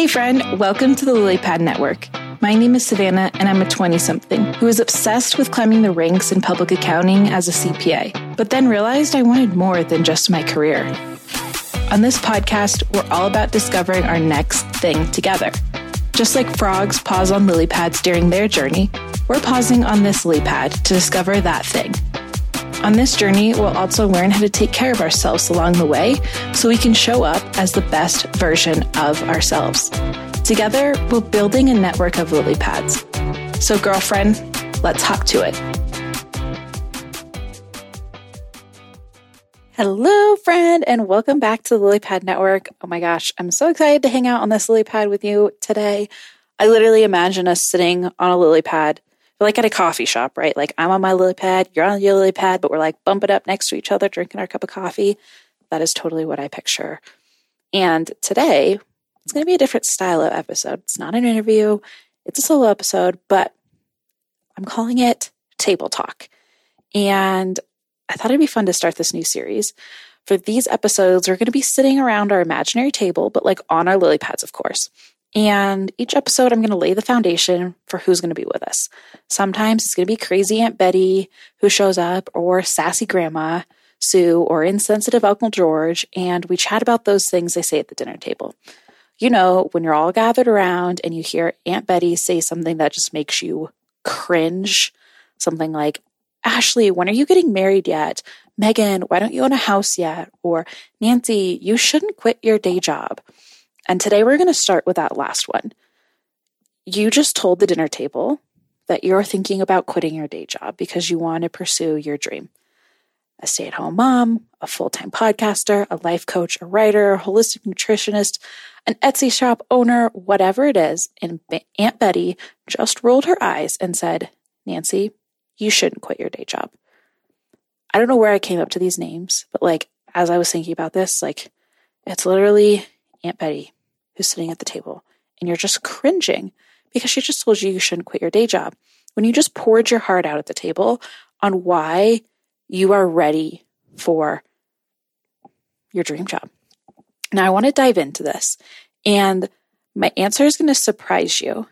Hey, friend, welcome to the Lilypad Network. My name is Savannah, and I'm a 20 something who is obsessed with climbing the ranks in public accounting as a CPA, but then realized I wanted more than just my career. On this podcast, we're all about discovering our next thing together. Just like frogs pause on lily pads during their journey, we're pausing on this lily pad to discover that thing. On this journey, we'll also learn how to take care of ourselves along the way so we can show up as the best version of ourselves. Together, we're building a network of lily pads. So, girlfriend, let's hop to it. Hello, friend, and welcome back to the Lily Pad Network. Oh my gosh, I'm so excited to hang out on this lily pad with you today. I literally imagine us sitting on a lily pad like at a coffee shop, right? Like I'm on my lily pad, you're on your lily pad, but we're like bumping up next to each other, drinking our cup of coffee. That is totally what I picture. And today, it's going to be a different style of episode. It's not an interview, it's a solo episode, but I'm calling it Table Talk. And I thought it'd be fun to start this new series. For these episodes, we're going to be sitting around our imaginary table, but like on our lily pads, of course. And each episode, I'm going to lay the foundation for who's going to be with us. Sometimes it's going to be crazy Aunt Betty who shows up, or sassy Grandma Sue, or insensitive Uncle George, and we chat about those things they say at the dinner table. You know, when you're all gathered around and you hear Aunt Betty say something that just makes you cringe, something like, Ashley, when are you getting married yet? Megan, why don't you own a house yet? Or Nancy, you shouldn't quit your day job. And today we're going to start with that last one. You just told the dinner table that you're thinking about quitting your day job because you want to pursue your dream. A stay at home mom, a full time podcaster, a life coach, a writer, a holistic nutritionist, an Etsy shop owner, whatever it is. And Aunt Betty just rolled her eyes and said, Nancy, you shouldn't quit your day job. I don't know where I came up to these names, but like as I was thinking about this, like it's literally Aunt Betty who's sitting at the table and you're just cringing because she just told you you shouldn't quit your day job. When you just poured your heart out at the table on why you are ready for your dream job. Now, I want to dive into this, and my answer is going to surprise you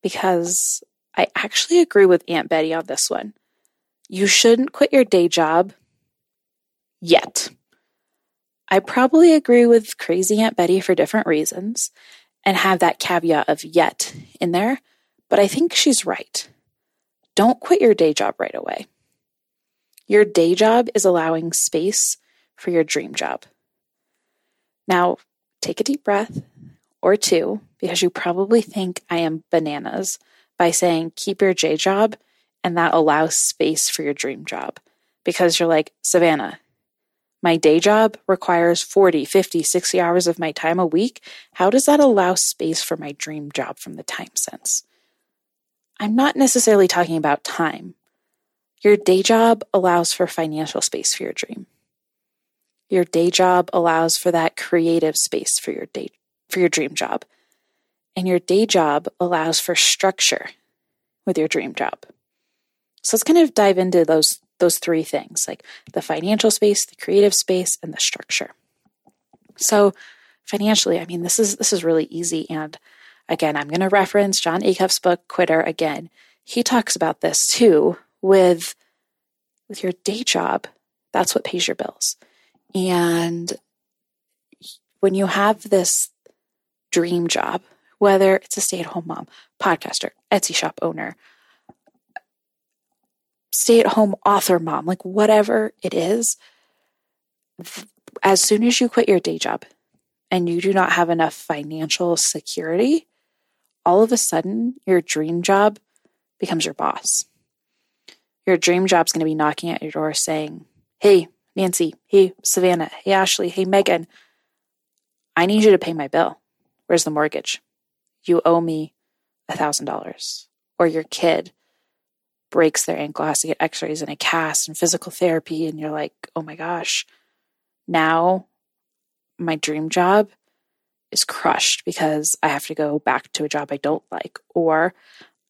because I actually agree with Aunt Betty on this one. You shouldn't quit your day job yet. I probably agree with crazy Aunt Betty for different reasons and have that caveat of yet in there, but I think she's right. Don't quit your day job right away. Your day job is allowing space for your dream job. Now, take a deep breath or two because you probably think I am bananas by saying keep your day job and that allows space for your dream job because you're like, Savannah, my day job requires 40, 50, 60 hours of my time a week. How does that allow space for my dream job from the time sense? I'm not necessarily talking about time. Your day job allows for financial space for your dream. Your day job allows for that creative space for your day for your dream job. And your day job allows for structure with your dream job. So let's kind of dive into those those three things like the financial space, the creative space, and the structure. So financially, I mean, this is this is really easy. And again, I'm going to reference Jon Acuff's book Quitter again. He talks about this too with with your day job. That's what pays your bills. And when you have this dream job, whether it's a stay-at-home mom, podcaster, Etsy shop owner, stay at home author mom, like whatever it is, as soon as you quit your day job and you do not have enough financial security, all of a sudden your dream job becomes your boss. Your dream job's going to be knocking at your door saying, Hey, Nancy. Hey, Savannah. Hey, Ashley. Hey, Megan. I need you to pay my bill. Where's the mortgage? You owe me a $1,000. Or your kid breaks their ankle, has to get x rays and a cast and physical therapy. And you're like, oh my gosh, now my dream job is crushed because I have to go back to a job I don't like, or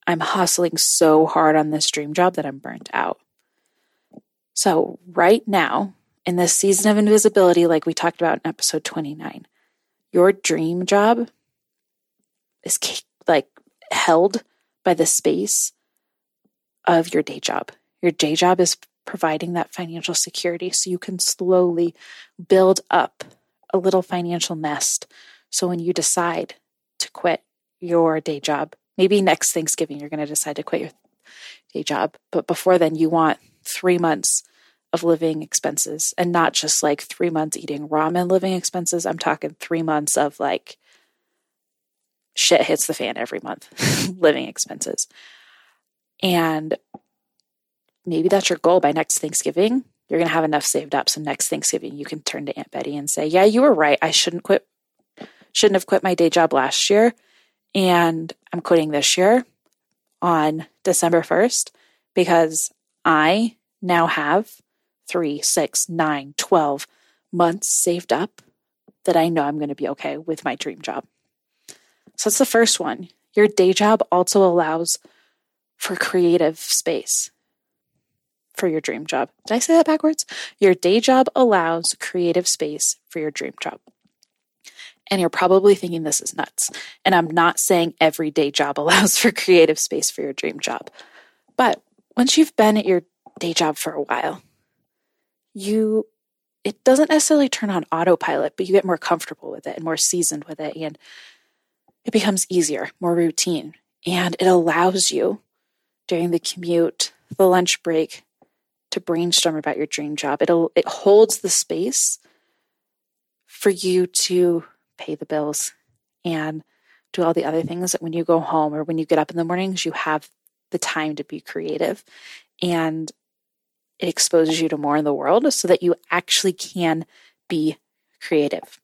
I'm hustling so hard on this dream job that I'm burnt out. So, right now, in this season of invisibility, like we talked about in episode 29, your dream job is like held by the space of your day job. Your day job is providing that financial security so you can slowly build up a little financial nest. So when you decide to quit your day job, maybe next Thanksgiving, you're going to decide to quit your day job. But before then, you want three months of living expenses and not just like three months eating ramen living expenses. I'm talking three months of like shit hits the fan every month living expenses. And maybe that's your goal by next Thanksgiving. You're going to have enough saved up. So next Thanksgiving, you can turn to Aunt Betty and say, Yeah, you were right. I shouldn't quit, shouldn't have quit my day job last year. And I'm quitting this year on December 1st because I now have three, six, nine, 12 months saved up that I know I'm going to be okay with my dream job. So that's the first one. Your day job also allows for creative space for your dream job. Did I say that backwards? Your day job allows creative space for your dream job. And you're probably thinking this is nuts. And I'm not saying every day job allows for creative space for your dream job. But once you've been at your day job for a while, you it doesn't necessarily turn on autopilot, but you get more comfortable with it and more seasoned with it and it becomes easier, more routine, and it allows you during the commute, the lunch break, to brainstorm about your dream job. It'll it holds the space for you to pay the bills and do all the other things that when you go home or when you get up in the mornings, you have the time to be creative. And it exposes you to more in the world so that you actually can be creative.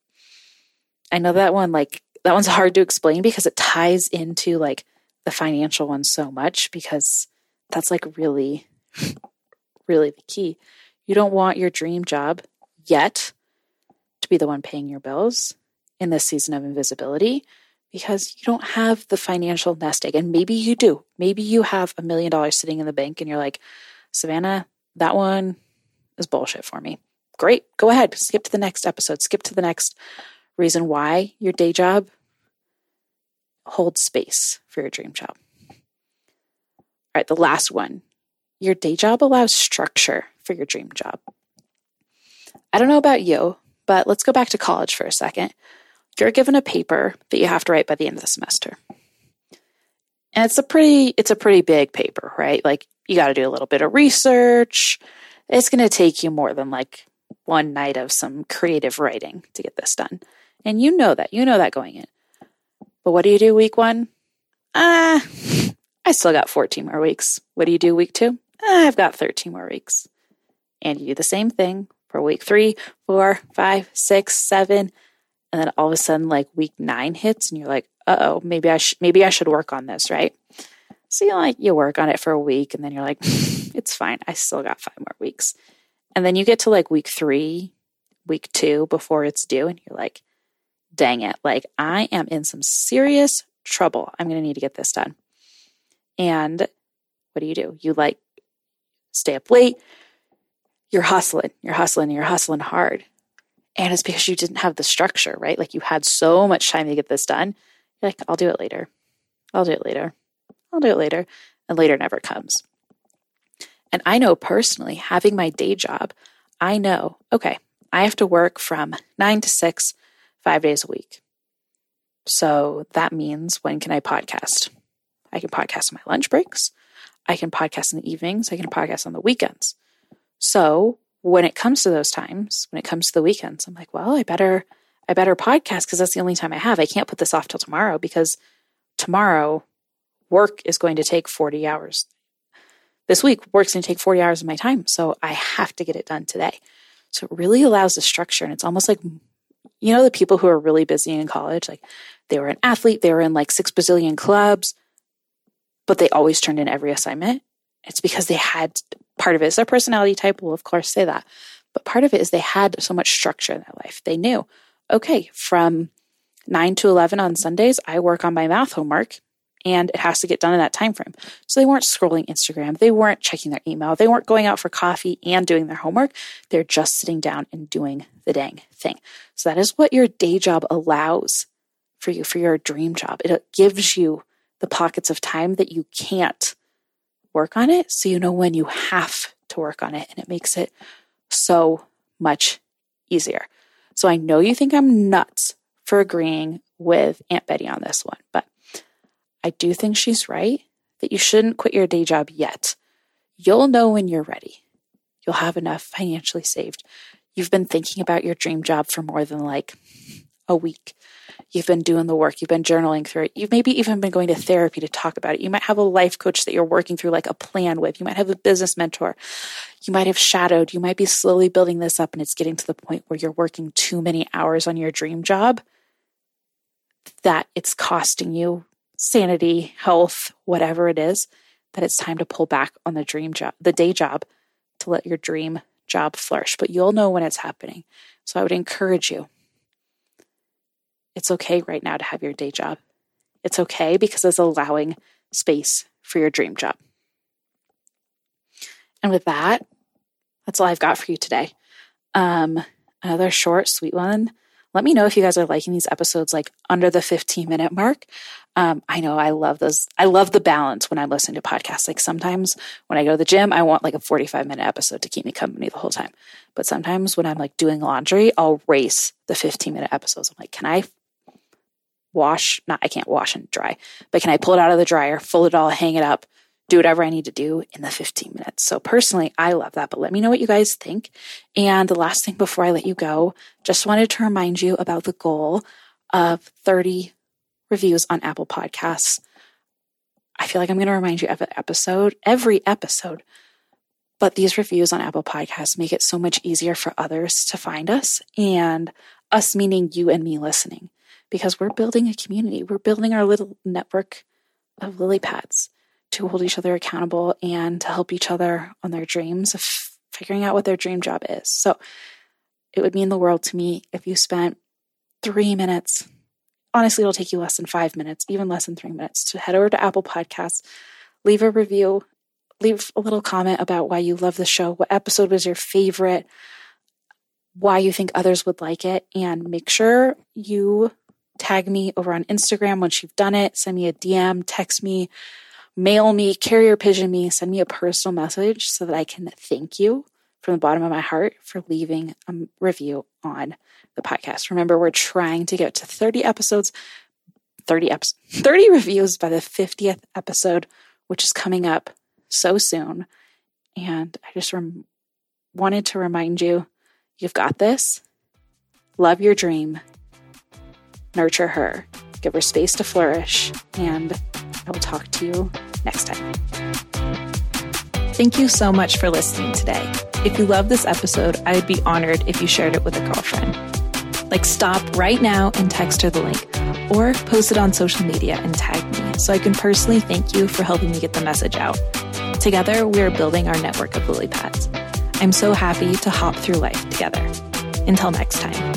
I know that one, like, that one's hard to explain because it ties into like the financial one so much because that's like really really the key. You don't want your dream job yet to be the one paying your bills in this season of invisibility because you don't have the financial nest egg. And maybe you do. Maybe you have a million dollars sitting in the bank and you're like, Savannah, that one is bullshit for me. Great. Go ahead. Skip to the next episode. Skip to the next reason why your day job holds space for your dream job. All right, the last one your day job allows structure for your dream job. I don't know about you, but let's go back to college for a second. You're given a paper that you have to write by the end of the semester. And it's a pretty it's a pretty big paper, right? Like you got to do a little bit of research. It's going to take you more than like one night of some creative writing to get this done. And you know that. You know that going in. But what do you do week 1? Ah, I still got 14 more weeks. What do you do week 2? I've got 13 more weeks. And you do the same thing for week three, four, five, six, seven. And then all of a sudden, like week nine hits, and you're like, uh oh, maybe I should maybe I should work on this, right? So you like you work on it for a week, and then you're like, it's fine. I still got five more weeks. And then you get to like week three, week two before it's due, and you're like, dang it, like I am in some serious trouble. I'm gonna need to get this done. And what do you do? You like stay up late. You're hustling, you're hustling, you're hustling hard. And it's because you didn't have the structure, right? Like you had so much time to get this done. You're like, I'll do it later. I'll do it later. I'll do it later. And later never comes. And I know personally, having my day job, I know, okay, I have to work from nine to six, five days a week. So that means when can I podcast? I can podcast on my lunch breaks. I can podcast in the evenings, I can podcast on the weekends. So when it comes to those times, when it comes to the weekends, I'm like, well, I better I better podcast because that's the only time I have. I can't put this off till tomorrow because tomorrow work is going to take 40 hours. This week work's going to take 40 hours of my time, so I have to get it done today. So it really allows the structure and it's almost like you know the people who are really busy in college like they were an athlete, they were in like 6 bazillion clubs, but they always turned in every assignment. It's because they had part of it is their personality type. Will of course say that, but part of it is they had so much structure in their life. They knew, okay, from nine to eleven on Sundays, I work on my math homework, and it has to get done in that time frame. So they weren't scrolling Instagram, they weren't checking their email, they weren't going out for coffee and doing their homework. They're just sitting down and doing the dang thing. So that is what your day job allows for you for your dream job. It gives you the pockets of time that you can't work on it so you know when you have to work on it and it makes it so much easier. So I know you think I'm nuts for agreeing with Aunt Betty on this one, but I do think she's right that you shouldn't quit your day job yet. You'll know when you're ready. You'll have enough financially saved. You've been thinking about your dream job for more than like a week. You've been doing the work, you've been journaling through it. You've maybe even been going to therapy to talk about it. You might have a life coach that you're working through like a plan with. You might have a business mentor. You might have shadowed. You might be slowly building this up and it's getting to the point where you're working too many hours on your dream job that it's costing you sanity, health, whatever it is, that it's time to pull back on the dream job, the day job to let your dream job flourish. But you'll know when it's happening. So I would encourage you. It's okay right now to have your day job. It's okay because it's allowing space for your dream job. And with that, that's all I've got for you today. Um, another short, sweet one. Let me know if you guys are liking these episodes like under the 15 minute mark. Um, I know I love those. I love the balance when I listen to podcasts. Like sometimes when I go to the gym, I want like a 45 minute episode to keep me company the whole time. But sometimes when I'm like doing laundry, I'll race the 15 minute episodes. I'm like, can I wash? Not, I can't wash and dry, but can I pull it out of the dryer, fold it all, hang it up, do whatever I need to do in the 15 minutes. So personally, I love that, but let me know what you guys think. And the last thing before I let you go, just wanted to remind you about the goal of 30 reviews on Apple Podcasts. I feel like I'm going to remind you of an episode, every episode. But these reviews on Apple Podcasts make it so much easier for others to find us and us meaning you and me listening because we're building a community. We're building our little network of lily pads to hold each other accountable and to help each other on their dreams of figuring out what their dream job is. So it would mean the world to me if you spent three minutes. Honestly, it'll take you less than five minutes, even less than three minutes, to head over to Apple Podcasts, leave a review, leave a little comment about why you love the show, what episode was your favorite, why you think others would like it, and make sure you tag me over on Instagram once you've done it. Send me a DM, text me, mail me, carrier pigeon me, send me a personal message so that I can thank you from the bottom of my heart for leaving a review on the podcast. Remember, we're trying to get to 30 episodes, 30 eps- 30 reviews by the 50th episode, which is coming up so soon. And I just rem- wanted to remind you you've got this. Love your dream. Nurture her. Give her space to flourish. And I will talk to you next time. Thank you so much for listening today. If you love this episode, I would be honored if you shared it with a girlfriend. Like, stop right now and text her the link, or post it on social media and tag me so I can personally thank you for helping me get the message out. Together, we are building our network of lily pads. I'm so happy to hop through life together. Until next time.